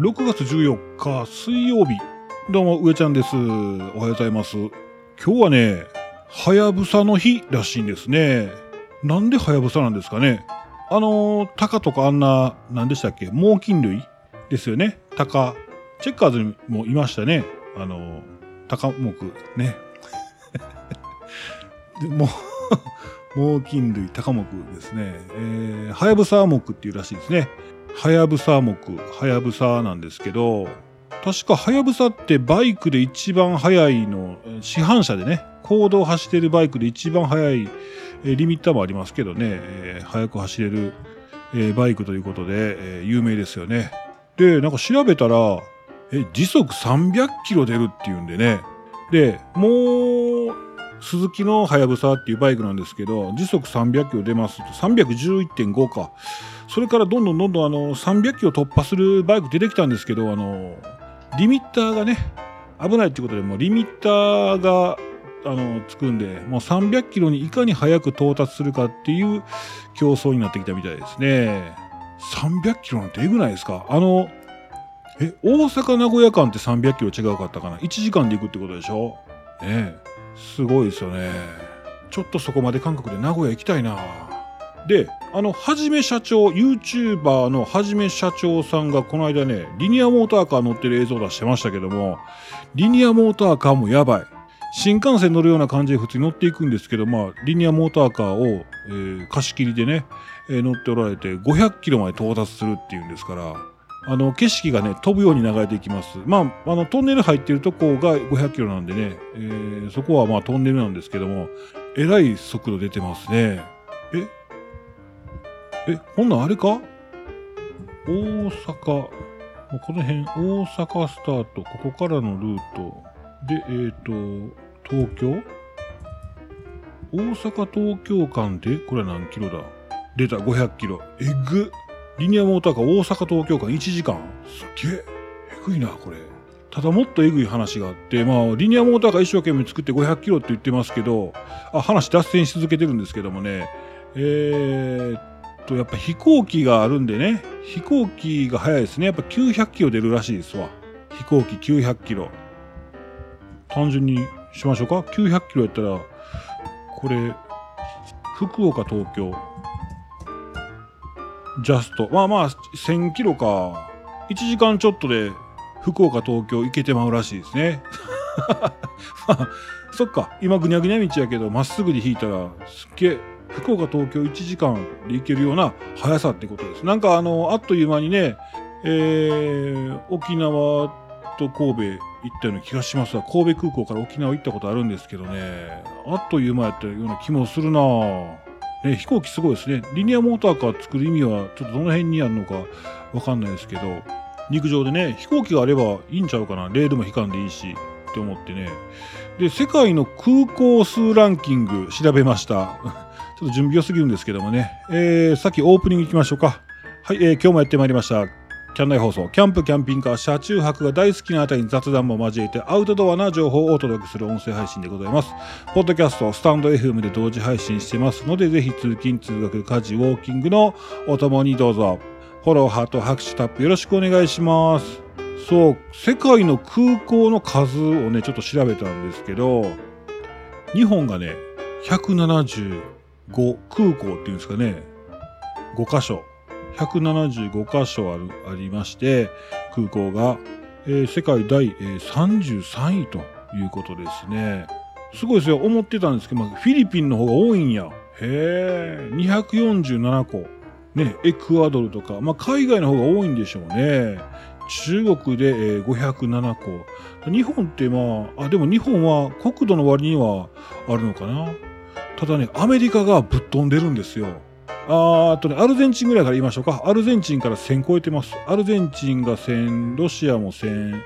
6月14日水曜日。どうも、上ちゃんです。おはようございます。今日はね、はやぶさの日らしいんですね。なんではやぶさなんですかね。あの、タカとかあんな、何でしたっけ？猛禽類ですよね。タカ。チェッカーズにもいましたね。あの、タカ目ね。でも 猛禽類、タカ目ですね。えー、はやぶさ目っていうらしいですね。はやぶさ目、はやぶさなんですけど、確かはやぶさってバイクで一番速いの、市販車でね、公道走ってるバイクで一番速い、えリミッターもありますけどね、えー、速く走れる、えー、バイクということで、えー、有名ですよね。で、なんか調べたら、え、時速300キロ出るっていうんでね。で、もう、鈴木のはやぶさっていうバイクなんですけど、時速300キロ出ますと、311.5か。それからどんどんどんどんあの、300キロ突破するバイク出てきたんですけど、あの、リミッターがね、危ないってことで、もうリミッターが、あの、つくんで、もう300キロにいかに早く到達するかっていう競争になってきたみたいですね。300キロなんてえぐないですかあの、え、大阪名古屋間って300キロ違うかったかな ?1 時間で行くってことでしょねえ。すごいですよね。ちょっとそこまで感覚で名古屋行きたいな。で、あの、はじめ社長、YouTuber のはじめ社長さんがこの間ね、リニアモーターカー乗ってる映像出してましたけども、リニアモーターカーもやばい。新幹線乗るような感じで普通に乗っていくんですけど、まあ、リニアモーターカーを、えー、貸し切りでね、えー、乗っておられて500キロまで到達するっていうんですから、あの、景色がね、飛ぶように流れていきます。まあ、あの、トンネル入ってるとこが500キロなんでね、えー、そこはまあトンネルなんですけども、えらい速度出てますね。え？え、ほんなんあれか？大阪、この辺、大阪スタート、ここからのルート。で、えっ、ー、と、東京？大阪東京間で、これは何キロだ？出た、500キロ。えぐリニアモーターカー大阪東京間1時間。すっげえ。えぐいな、これ。ただもっとえぐい話があって、まあ、リニアモーターカー一生懸命作って500キロって言ってますけど、あ、話脱線し続けてるんですけどもね、えー、っと、やっぱ飛行機があるんでね、飛行機が速いですね。やっぱ900キロ出るらしいですわ。飛行機900キロ。単純にしましょうか。900キロやったら、これ、福岡、東京、ジャスト。まあまあ、1000キロか。1時間ちょっとで福岡、東京行けてまうらしいですね。そっか。今ぐにゃぐにゃ道やけど、まっすぐに引いたら、すっげえ、福岡、東京1時間で行けるような速さってことです。なんかあの、あっという間にね、えー、沖縄と神戸行ったような気がしますわ。神戸空港から沖縄行ったことあるんですけどね、あっという間やったような気もするなぁ。ね、飛行機すごいですね。リニアモーターカー作る意味は、ちょっとどの辺にあるのかわかんないですけど、陸上でね、飛行機があればいいんちゃうかな。レールも引かんでいいし、って思ってね。で、世界の空港数ランキング調べました。ちょっと準備良すぎるんですけどもね。えー、さっきオープニング行きましょうか。はい、えー、今日もやってまいりました。キャン内放送、キャンプ、キャンピングカー、車中泊が大好きなあたりに雑談も交えてアウトドアな情報をお届けする音声配信でございます。ポッドキャスト、スタンド FM で同時配信してますので、ぜひ通勤、通学、家事、ウォーキングのお供にどうぞ。フォロー、ハート、拍手、タップよろしくお願いします。そう、世界の空港の数をね、ちょっと調べたんですけど、日本がね、175空港っていうんですかね、5箇所。175箇所あるありまして、空港が、えー、世界第、えー、33位ということですね。すごいですよ。思ってたんですけど、まあ、フィリピンの方が多いんや。へえ、247個。ね、エクアドルとか、まあ、海外の方が多いんでしょうね。中国で、えー、507個。日本ってまあ、あ、でも日本は国土の割にはあるのかな。ただね、アメリカがぶっ飛んでるんですよ。あとね、アルゼンチンぐらいから言いましょうか。アルゼンチンから1000超えてます。アルゼンチンが1000、ロシアも1000、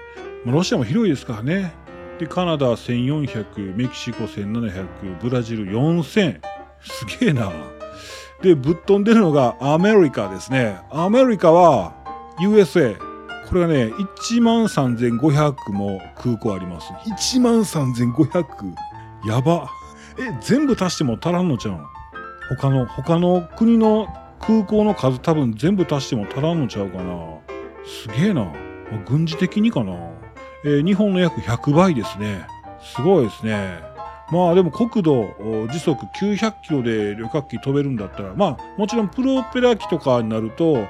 ロシアも広いですからね。で、カナダ1400、メキシコ1700、ブラジル4000。すげえな。で、ぶっ飛んでるのがアメリカですね。アメリカは USA。これがね、13,500も空港あります。13,500。やば。え、全部足しても足らんのちゃうん？他の、他の国の空港の数多分全部足しても足らんのちゃうかな。すげえな。軍事的にかな。えー、日本の約100倍ですね。すごいですね。まあでも国土時速900キロで旅客機飛べるんだったら、まあもちろんプロペラ機とかになると、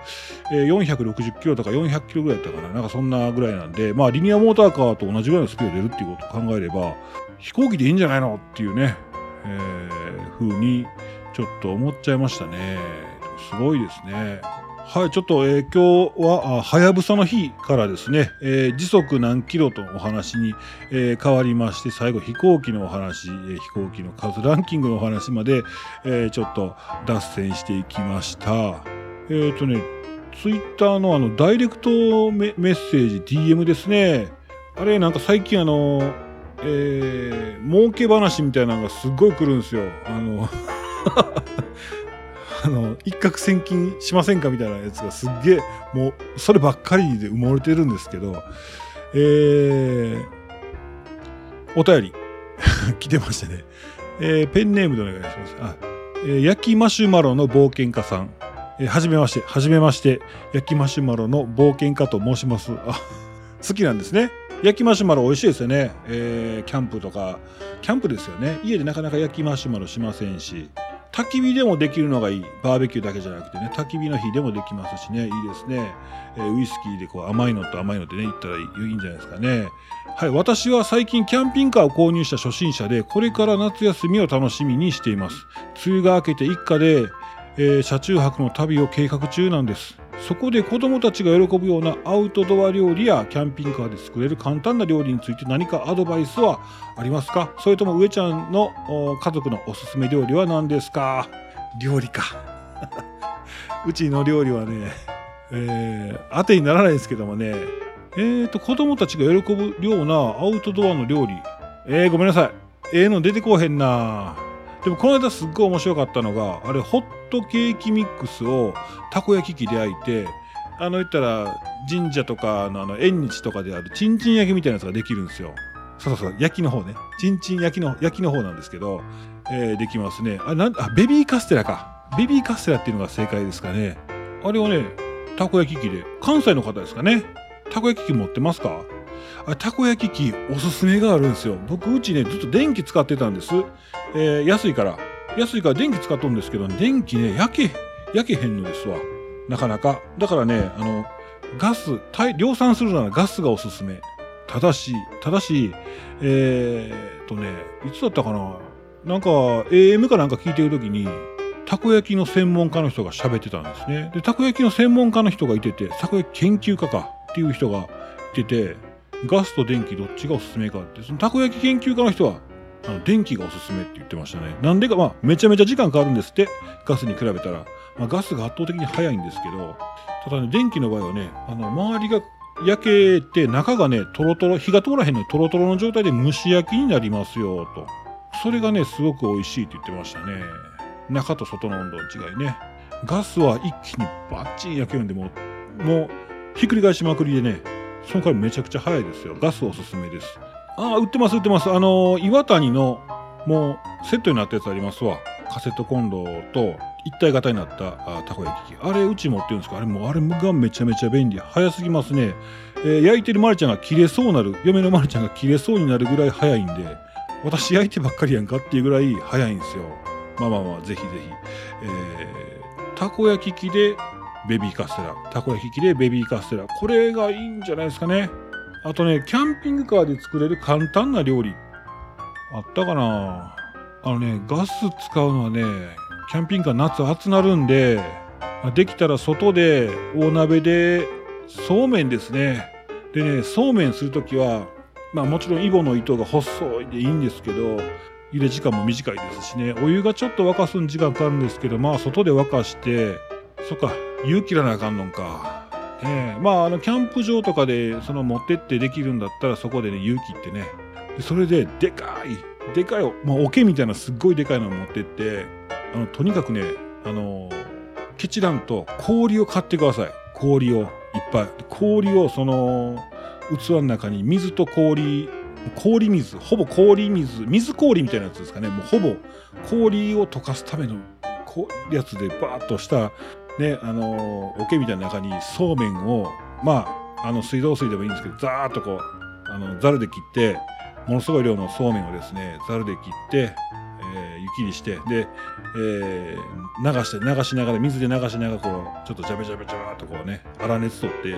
えー、460キロとか400キロぐらいだったかな。なんかそんなぐらいなんで、まあリニアモーターカーと同じぐらいのスピード出るっていうことを考えれば、飛行機でいいんじゃないのっていうね、えー、風にちょっと思っちゃいましたね。すごいですね。はい、ちょっと、えー、今日は、はやぶさの日からですね、えー、時速何キロとお話に、えー、変わりまして、最後飛行機のお話、えー、飛行機の数ランキングのお話まで、えー、ちょっと脱線していきました。えっ、ー、とね、ツイッターのあの、ダイレクトメッセージ、DM ですね。あれ、なんか最近あの、えー、儲け話みたいなのがすっごい来るんですよ。あの あの、一攫千金しませんかみたいなやつがすっげえ、もう、そればっかりで埋もれてるんですけど、えー、お便り 来てましてね。えー、ペンネームでお願いします。あ、えー、焼きマシュマロの冒険家さん。えー、はじめまして、はじめまして、焼きマシュマロの冒険家と申します。あ、好きなんですね。焼きマシュマロ美味しいですよね。えー、キャンプとか、キャンプですよね。家でなかなか焼きマシュマロしませんし、焚き火でもできるのがいい。バーベキューだけじゃなくてね、焚き火の火でもできますしね、いいですね。えー、ウイスキーでこう甘いのと甘いのでね、行ったらいいんじゃないですかね。はい、私は最近キャンピングカーを購入した初心者で、これから夏休みを楽しみにしています。梅雨が明けて一家で、えー、車中泊の旅を計画中なんです。そこで子供たちが喜ぶようなアウトドア料理やキャンピングカーで作れる簡単な料理について何かアドバイスはありますか？それとも上ちゃんの家族のおすすめ料理は何ですか？料理か。うちの料理はね、えー、当てにならないですけどもね。えーと子供たちが喜ぶようなアウトドアの料理。えー、ごめんなさい。ええー、の出てこうへんな。でもこの間すっごい面白かったのがあれホットケーキミックスをたこ焼き器で焼いてあの言ったら神社とかのあの縁日とかであるちんちん焼きみたいなやつができるんですよ。そうそうそう焼きの方ね。ちんちん焼きの焼きの方なんですけど、えー、できますね。あなんあベビーカステラか。ベビーカステラっていうのが正解ですかね。あれをねたこ焼き器で関西の方ですかね。たこ焼き器持ってますか？あたこ焼き器おすすめがあるんですよ僕うちねずっと電気使ってたんですえー、安いから。安いから電気使っとるんですけど、電気ね、焼け、焼けへんのですわ。なかなか。だからね、あの、ガス、量産するならガスがおすすめ。ただし、ただし、えー、とね、いつだったかななんか、AM かなんか聞いてるときに、たこ焼きの専門家の人が喋ってたんですね。で、たこ焼きの専門家の人がいてて、たこ焼き研究家かっていう人がいてて、ガスと電気どっちがおすすめかって、そのたこ焼き研究家の人はあの電気がおすすめって言ってましたね。なんでか、まあ、めちゃめちゃ時間かかるんですって、ガスに比べたら。まあ、ガスが圧倒的に早いんですけど、ただね、電気の場合はね、あの、周りが焼けて、中がね、トロトロ、火が通らへんのにトロトロの状態で蒸し焼きになりますよ、と。それがね、すごく美味しいって言ってましたね。中と外の温度の違いね。ガスは一気にバッチリ焼けるんで、もう、もう、ひっくり返しまくりでね、その回めちゃくちゃ早いですよ。ガスおすすめです。ああ、売ってます、売ってます。あのー、岩谷の、もう、セットになったやつありますわ。カセットコンロと一体型になったあたこ焼き器。あれ、うち持ってるんですか？あれもう、あれがめちゃめちゃ便利。早すぎますね。えー、焼いてるまるちゃんが切れそうなる、嫁のまるちゃんが切れそうになるぐらい早いんで、私焼いてばっかりやんかっていうぐらい早いんですよ。まあまあまあ、ぜひぜひ。えー、たこ焼き器でベビーカステラ。たこ焼き器でベビーカステラ。これがいいんじゃないですかね。あとね、キャンピングカーで作れる簡単な料理。あったかなあのね、ガス使うのはね、キャンピングカー夏暑なるんで、できたら外で大鍋でそうめんですね。でね、そうめんするときは、まあもちろんイボの糸が細いでいいんですけど、入れ時間も短いですしね、お湯がちょっと沸かすに時間かかるんですけど、まあ外で沸かして、そっか、湯切らなあかんのんか。えー、まああのキャンプ場とかでその持ってってできるんだったらそこでね勇気ってね。でそれででかいでかいまあ桶みたいなすっごいでかいのを持ってってあのとにかくねあのケチらんと氷を買ってください。氷をいっぱい。氷をその器の中に水と氷氷水ほぼ氷水水氷みたいなやつですかね。もうほぼ氷を溶かすためのこうやつでバーッとしたね、あの、桶みたいな中にそうめんを、まあ、あの水道水でもいいんですけどザーッとこうあのザルで切ってものすごい量のそうめんをですねザルで切って、えー、湯切りしてで、えー、流して流しながら水で流しながらこうちょっとジャベジャベジャバーとこうね粗熱取って、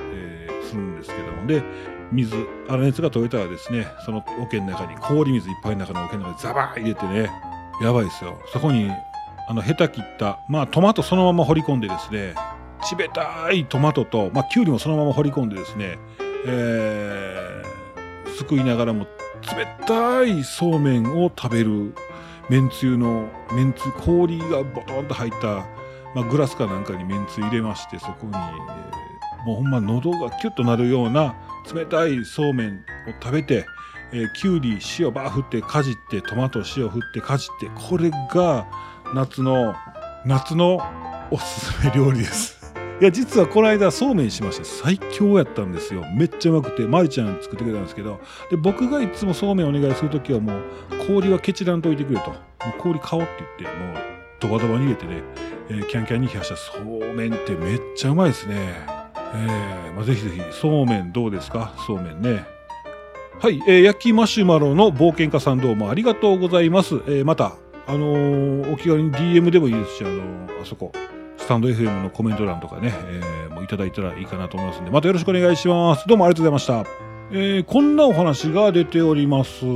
えー、するんですけどもで水粗熱が取れたらですねその桶の中に氷水いっぱいの中の桶の中にザバー入れてねやばいですよ。そこにあのヘタ切ったまあトマトそのまま掘り込んでですねちべたいトマトと、まあ、きゅうりもそのまま掘り込んでですね、えー、すくいながらも冷たいそうめんを食べるめんつゆのめんつゆ氷がボトンと入った、まあ、グラスかなんかにめんつゆ入れましてそこに、えー、もうほんま喉がキュッとなるような冷たいそうめんを食べて、えー、きゅうり塩バー振ってかじってトマト塩振ってかじってこれが夏の夏のおすすめ料理です。いや実はこの間そうめんしました。最強やったんですよ。めっちゃうまくてまりちゃん作ってくれたんですけど。で僕がいつもそうめんお願いする時はもう氷はケチらんといてくれと。もう氷買おうって言ってもうドバドバに入れてね、えー、キャンキャンに冷やした。そうめんってめっちゃうまいですね。えー、まあ、ぜひぜひそうめんどうですか？そうめんね。はい、えー、焼きマシュマロの冒険家さんどうもありがとうございます。えー、また、あのー、お気軽に DM でもいいですし、あのー、あそこ、スタンド FM のコメント欄とかね、えー、もういただいたらいいかなと思いますんで、またよろしくお願いします。どうもありがとうございました。えー、こんなお話が出ております。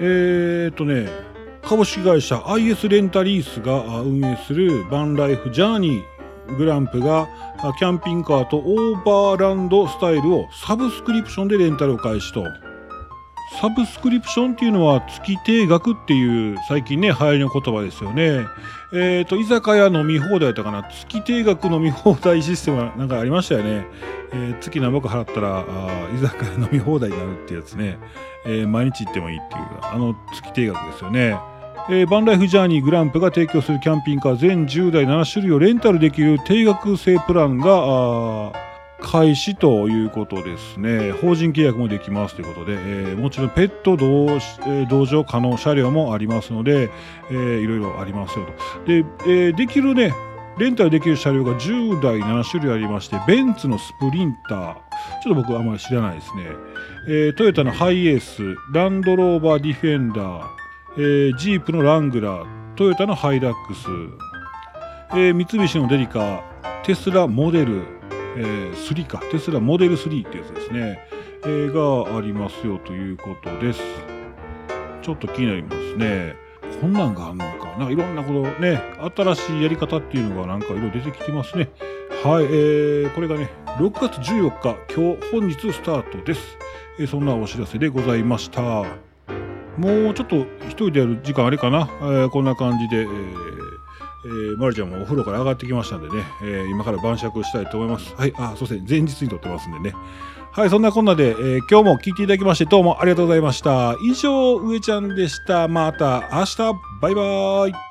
えーとね、株式会社 IS レンタリースが運営するバンライフジャーニーグランプがキャンピングカーとオーバーランドスタイルをサブスクリプションでレンタルを開始と。サブスクリプションっていうのは月定額っていう最近ね流行りの言葉ですよね。えっ、ー、と居酒屋飲み放題とかな月定額飲み放題システムなんかありましたよね。えー、月何ぼか払ったらあ居酒屋飲み放題になるってやつね、えー、毎日行ってもいいっていうあの月定額ですよね。えー、バンライフジャーニーグランプが提供するキャンピングカー全10台7種類をレンタルできる定額制プランが開始ということですね。法人契約もできますということで、えー、もちろんペット同,、えー、同乗可能車両もありますので、えー、いろいろありますよと。で、えー、できるね、レンタルできる車両が10台7種類ありまして、ベンツのスプリンター、ちょっと僕あまり知らないですね。えー、トヨタのハイエース、ランドローバーディフェンダー、えー、ジープのラングラー、トヨタのハイラックス、えー、三菱のデリカ、テスラモデル、えー、3か、テスラモデル3ってやつですね、えー、がありますよということです。ちょっと気になりますね。こんなんがあるのか。なんかいろんなことね、新しいやり方っていうのがなんかいろいろ出てきてますね。はい、えー、これがね、6月14日、今日、本日スタートです。えー、そんなお知らせでございました。もうちょっと一人でやる時間あれかな。えー、こんな感じで、えーえー、まるちゃんもお風呂から上がってきましたんでね、えー、今から晩酌したいと思います。はい、あ、そうですね前日に撮ってますんでね。はい、そんなこんなで、えー、今日も聞いていただきましてどうもありがとうございました。以上、上ちゃんでした。また明日、バイバーイ。